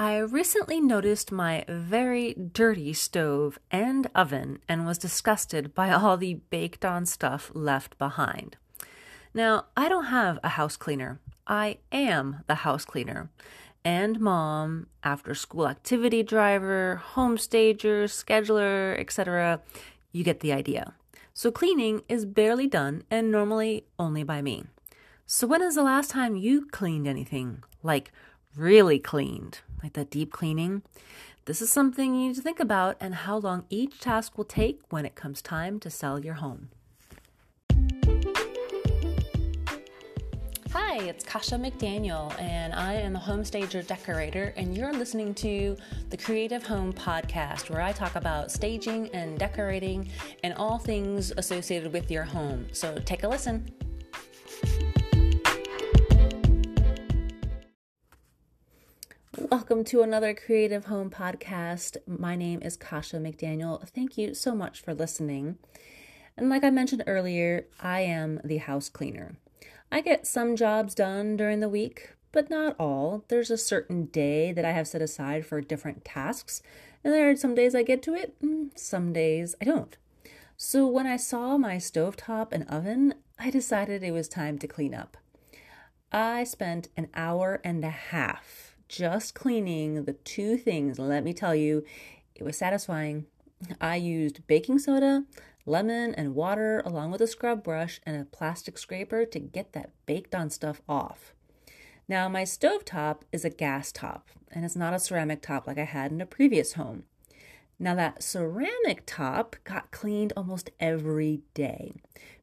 I recently noticed my very dirty stove and oven and was disgusted by all the baked on stuff left behind. Now, I don't have a house cleaner. I am the house cleaner. And mom, after school activity driver, home stager, scheduler, etc. You get the idea. So cleaning is barely done and normally only by me. So when is the last time you cleaned anything? Like really cleaned? like that deep cleaning. This is something you need to think about and how long each task will take when it comes time to sell your home. Hi, it's Kasha McDaniel, and I am a home stager decorator, and you're listening to the Creative Home Podcast, where I talk about staging and decorating and all things associated with your home. So take a listen. Welcome to another Creative Home podcast. My name is Kasha McDaniel. Thank you so much for listening. And like I mentioned earlier, I am the house cleaner. I get some jobs done during the week, but not all. There's a certain day that I have set aside for different tasks, and there are some days I get to it, and some days I don't. So when I saw my stovetop and oven, I decided it was time to clean up. I spent an hour and a half just cleaning the two things, let me tell you, it was satisfying. I used baking soda, lemon, and water along with a scrub brush and a plastic scraper to get that baked on stuff off. Now, my stove top is a gas top, and it's not a ceramic top like I had in a previous home. Now, that ceramic top got cleaned almost every day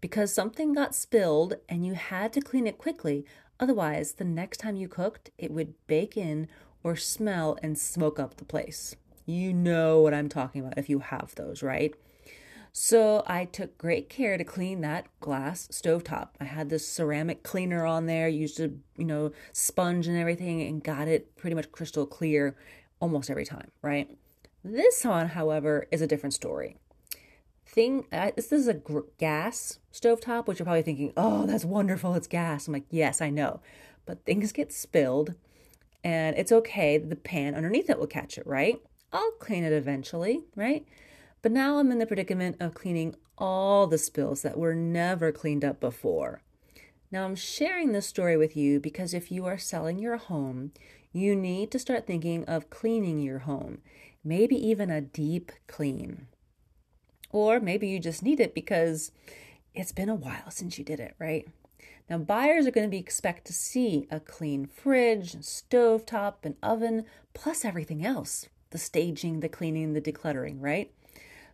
because something got spilled and you had to clean it quickly. Otherwise, the next time you cooked, it would bake in or smell and smoke up the place. You know what I'm talking about if you have those, right? So I took great care to clean that glass stovetop. I had this ceramic cleaner on there, used a, you know, sponge and everything and got it pretty much crystal clear almost every time, right? This one, however, is a different story thing uh, this is a gr- gas stovetop which you're probably thinking oh that's wonderful it's gas. I'm like yes i know. But things get spilled and it's okay the pan underneath it will catch it right? I'll clean it eventually right? But now i'm in the predicament of cleaning all the spills that were never cleaned up before. Now i'm sharing this story with you because if you are selling your home you need to start thinking of cleaning your home maybe even a deep clean or maybe you just need it because it's been a while since you did it, right? Now, buyers are going to be expect to see a clean fridge, stove top, and oven, plus everything else the staging, the cleaning, the decluttering, right?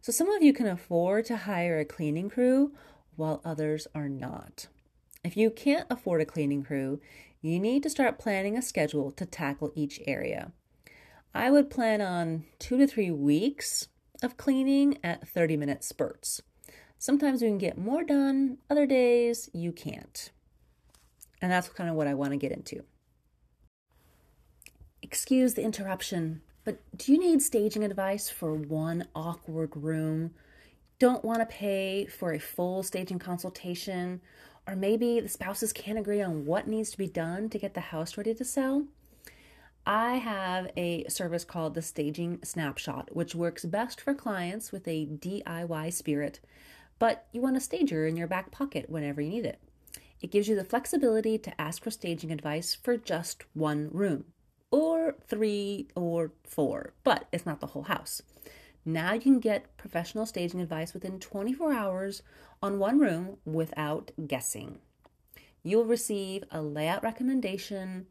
So, some of you can afford to hire a cleaning crew while others are not. If you can't afford a cleaning crew, you need to start planning a schedule to tackle each area. I would plan on two to three weeks of cleaning at 30 minute spurts. Sometimes you can get more done, other days you can't. And that's kind of what I want to get into. Excuse the interruption, but do you need staging advice for one awkward room? Don't want to pay for a full staging consultation? Or maybe the spouses can't agree on what needs to be done to get the house ready to sell? I have a service called the Staging Snapshot, which works best for clients with a DIY spirit, but you want a stager in your back pocket whenever you need it. It gives you the flexibility to ask for staging advice for just one room, or three or four, but it's not the whole house. Now you can get professional staging advice within 24 hours on one room without guessing. You'll receive a layout recommendation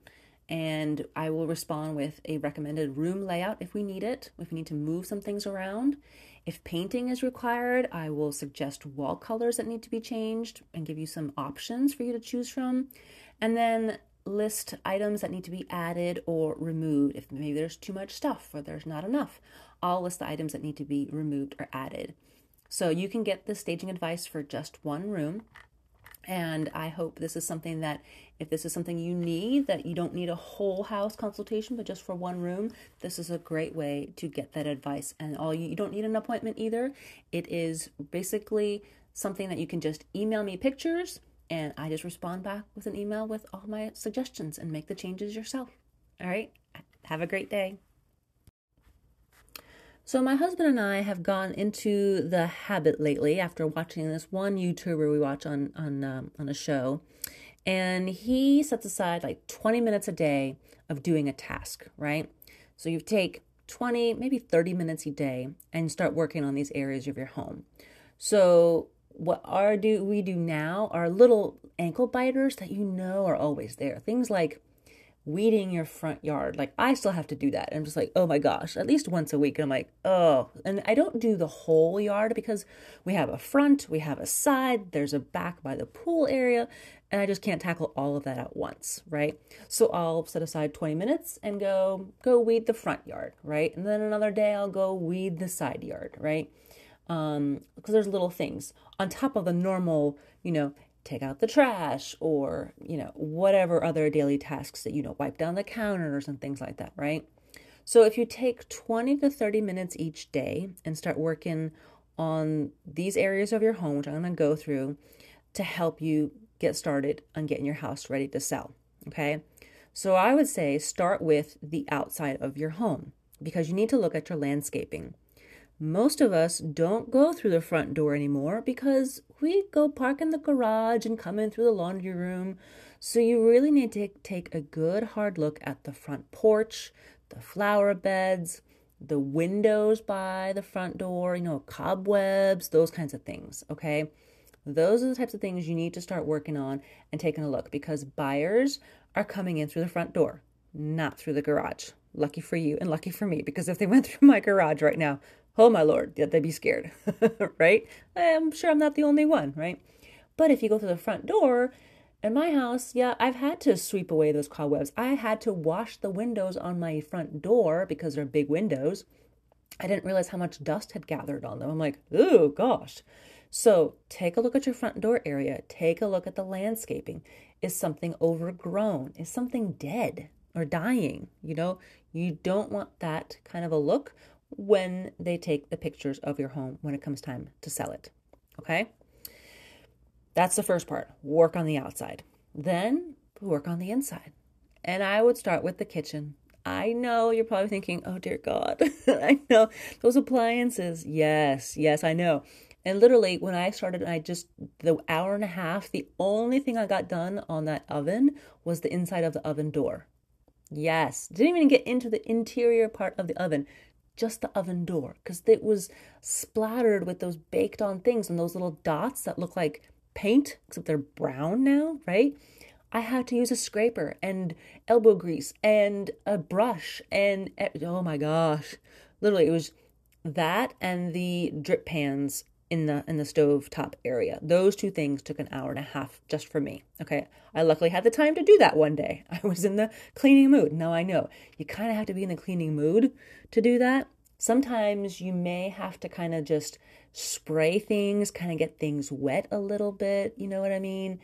and I will respond with a recommended room layout if we need it, if we need to move some things around. If painting is required, I will suggest wall colors that need to be changed and give you some options for you to choose from. And then list items that need to be added or removed. If maybe there's too much stuff or there's not enough, I'll list the items that need to be removed or added. So you can get the staging advice for just one room. And I hope this is something that, if this is something you need, that you don't need a whole house consultation, but just for one room, this is a great way to get that advice. And all you, you don't need an appointment either. It is basically something that you can just email me pictures, and I just respond back with an email with all my suggestions and make the changes yourself. All right. Have a great day. So, my husband and I have gone into the habit lately after watching this one YouTuber we watch on on um, on a show, and he sets aside like 20 minutes a day of doing a task, right? So you take 20, maybe 30 minutes a day and start working on these areas of your home. So what are do we do now are little ankle biters that you know are always there. Things like weeding your front yard. Like I still have to do that. I'm just like, oh my gosh, at least once a week. And I'm like, oh. And I don't do the whole yard because we have a front, we have a side, there's a back by the pool area, and I just can't tackle all of that at once, right? So I'll set aside 20 minutes and go go weed the front yard, right? And then another day I'll go weed the side yard, right? Um, because there's little things on top of the normal, you know, take out the trash or, you know, whatever other daily tasks that, you know, wipe down the counters and things like that, right? So if you take 20 to 30 minutes each day and start working on these areas of your home, which I'm going to go through to help you get started on getting your house ready to sell. Okay. So I would say start with the outside of your home because you need to look at your landscaping. Most of us don't go through the front door anymore because we go park in the garage and come in through the laundry room. So you really need to take a good hard look at the front porch, the flower beds, the windows by the front door, you know, cobwebs, those kinds of things, okay? Those are the types of things you need to start working on and taking a look because buyers are coming in through the front door, not through the garage. Lucky for you and lucky for me because if they went through my garage right now, oh my lord, they'd be scared, right? I'm sure I'm not the only one, right? But if you go through the front door, in my house, yeah, I've had to sweep away those cobwebs. I had to wash the windows on my front door because they're big windows. I didn't realize how much dust had gathered on them. I'm like, oh gosh. So take a look at your front door area. Take a look at the landscaping. Is something overgrown? Is something dead or dying? You know, you don't want that kind of a look when they take the pictures of your home when it comes time to sell it. Okay? That's the first part. Work on the outside. Then work on the inside. And I would start with the kitchen. I know you're probably thinking, oh dear God, I know those appliances. Yes, yes, I know. And literally, when I started, I just, the hour and a half, the only thing I got done on that oven was the inside of the oven door. Yes, didn't even get into the interior part of the oven just the oven door because it was splattered with those baked on things and those little dots that look like paint, except they're brown now, right? I had to use a scraper and elbow grease and a brush and oh my gosh, literally it was that and the drip pans in the in the stove top area. Those two things took an hour and a half just for me. Okay. I luckily had the time to do that one day. I was in the cleaning mood. Now I know you kind of have to be in the cleaning mood to do that. Sometimes you may have to kind of just spray things, kind of get things wet a little bit, you know what I mean?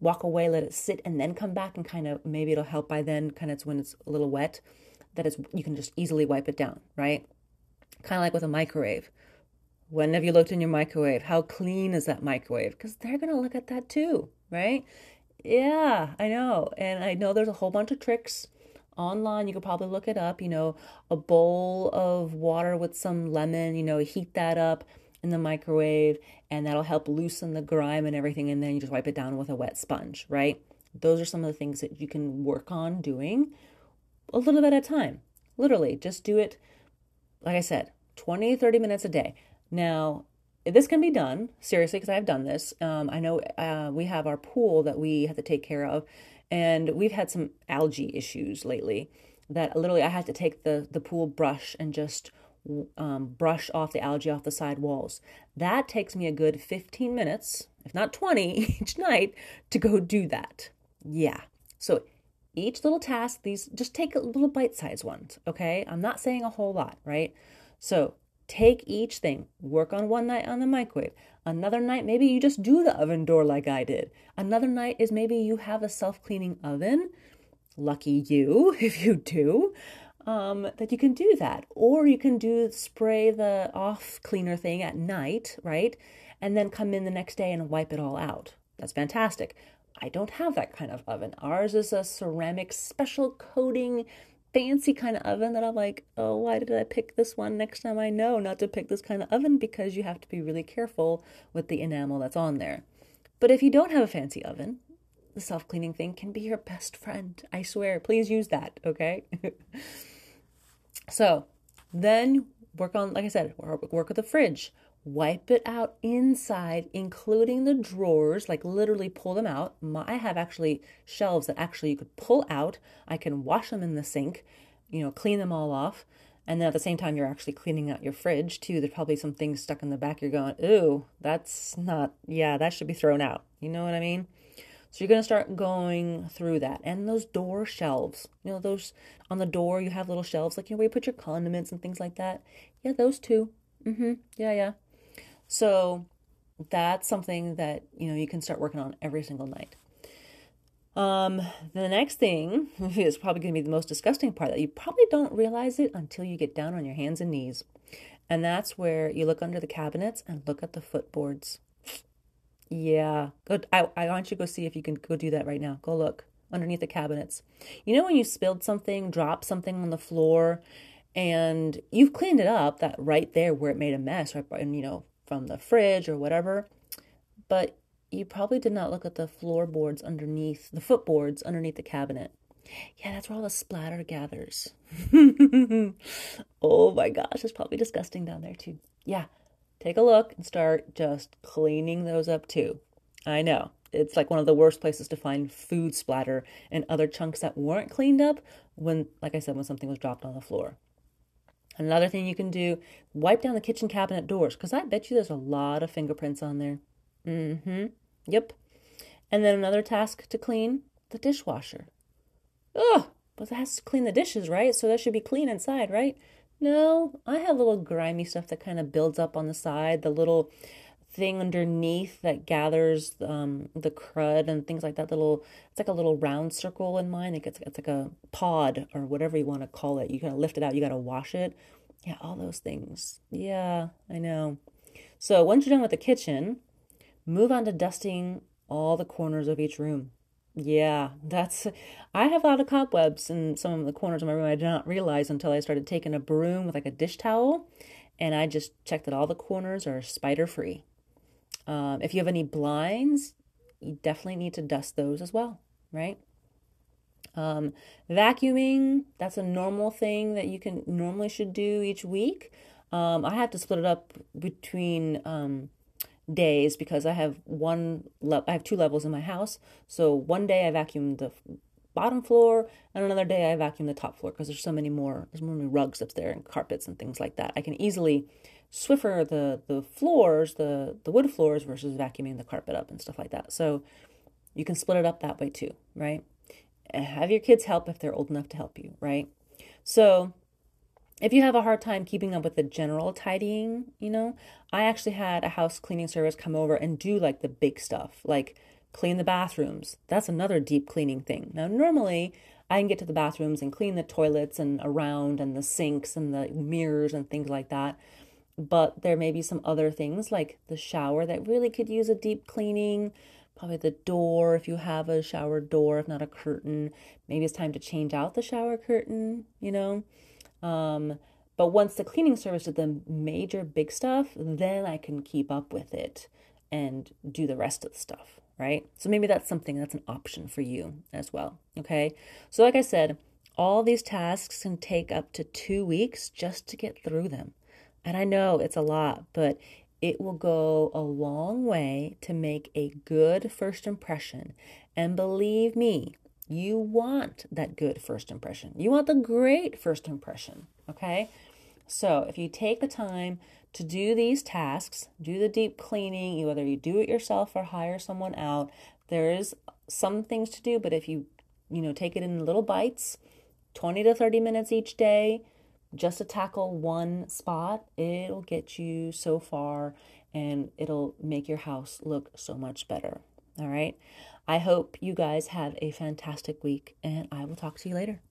Walk away, let it sit and then come back and kind of maybe it'll help by then kind of it's when it's a little wet that is you can just easily wipe it down, right? Kind of like with a microwave when have you looked in your microwave? How clean is that microwave? Because they're going to look at that too, right? Yeah, I know. And I know there's a whole bunch of tricks online. You could probably look it up. You know, a bowl of water with some lemon, you know, heat that up in the microwave, and that'll help loosen the grime and everything. And then you just wipe it down with a wet sponge, right? Those are some of the things that you can work on doing a little bit at a time. Literally, just do it, like I said, 20, 30 minutes a day. Now, this can be done seriously because I've done this. Um, I know uh, we have our pool that we have to take care of, and we've had some algae issues lately. That literally I had to take the the pool brush and just um, brush off the algae off the side walls. That takes me a good 15 minutes, if not 20, each night to go do that. Yeah. So each little task, these just take little bite sized ones, okay? I'm not saying a whole lot, right? So Take each thing, work on one night on the microwave. Another night, maybe you just do the oven door like I did. Another night is maybe you have a self cleaning oven. Lucky you, if you do, um, that you can do that. Or you can do spray the off cleaner thing at night, right? And then come in the next day and wipe it all out. That's fantastic. I don't have that kind of oven. Ours is a ceramic special coating fancy kind of oven that I'm like, oh, why did I pick this one? Next time I know not to pick this kind of oven because you have to be really careful with the enamel that's on there. But if you don't have a fancy oven, the self cleaning thing can be your best friend. I swear. Please use that, okay? so then work on, like I said, work with the fridge. Wipe it out inside, including the drawers, like literally pull them out. I have actually shelves that actually you could pull out. I can wash them in the sink, you know, clean them all off. And then at the same time, you're actually cleaning out your fridge too. There's probably some things stuck in the back. You're going, ooh, that's not, yeah, that should be thrown out. You know what I mean? So you're going to start going through that. And those door shelves, you know, those on the door, you have little shelves like, you know, where you put your condiments and things like that. Yeah, those too. Mm-hmm. Yeah, yeah. So that's something that, you know, you can start working on every single night. Um, the next thing is probably going to be the most disgusting part that you probably don't realize it until you get down on your hands and knees. And that's where you look under the cabinets and look at the footboards. Yeah, good. I, I want you to go see if you can go do that right now. Go look underneath the cabinets. You know when you spilled something, dropped something on the floor, and you've cleaned it up that right there where it made a mess, right? And you know from the fridge or whatever, but you probably did not look at the floorboards underneath the footboards underneath the cabinet. Yeah, that's where all the splatter gathers. oh my gosh, it's probably disgusting down there too. Yeah, take a look and start just cleaning those up too. I know. It's like one of the worst places to find food splatter and other chunks that weren't cleaned up when, like I said, when something was dropped on the floor. Another thing you can do, wipe down the kitchen cabinet doors, because I bet you there's a lot of fingerprints on there. Mm-hmm. Yep. And then another task to clean, the dishwasher. Ugh, but that has to clean the dishes, right? So that should be clean inside, right? No, I have little grimy stuff that kind of builds up on the side, the little thing underneath that gathers um, the crud and things like that. Little, it's like a little round circle in mine. It's, it's like a pod or whatever you want to call it. You gotta lift it out. You gotta wash it. Yeah, all those things. Yeah, I know. So once you're done with the kitchen, move on to dusting all the corners of each room. Yeah, that's. I have a lot of cobwebs in some of the corners of my room. I did not realize until I started taking a broom with like a dish towel, and I just checked that all the corners are spider free. Um, if you have any blinds, you definitely need to dust those as well, right? Um, vacuuming, that's a normal thing that you can normally should do each week. Um, I have to split it up between um, days because I have one le- I have two levels in my house. So one day I vacuum the bottom floor and another day I vacuum the top floor because there's so many more there's more rugs up there and carpets and things like that. I can easily Swiffer the the floors, the the wood floors versus vacuuming the carpet up and stuff like that. So you can split it up that way too, right? Have your kids help if they're old enough to help you, right? So if you have a hard time keeping up with the general tidying, you know, I actually had a house cleaning service come over and do like the big stuff, like clean the bathrooms. That's another deep cleaning thing. Now, normally I can get to the bathrooms and clean the toilets and around and the sinks and the mirrors and things like that. But there may be some other things like the shower that really could use a deep cleaning. Probably the door if you have a shower door, if not a curtain. Maybe it's time to change out the shower curtain, you know. Um, but once the cleaning service did the major big stuff, then I can keep up with it and do the rest of the stuff, right? So maybe that's something that's an option for you as well, okay? So, like I said, all these tasks can take up to two weeks just to get through them. And I know it's a lot, but it will go a long way to make a good first impression. And believe me, you want that good first impression. You want the great first impression. Okay. So if you take the time to do these tasks, do the deep cleaning, whether you do it yourself or hire someone out, there is some things to do, but if you, you know, take it in little bites, 20 to 30 minutes each day, just to tackle one spot, it'll get you so far and it'll make your house look so much better. All right. I hope you guys have a fantastic week, and I will talk to you later.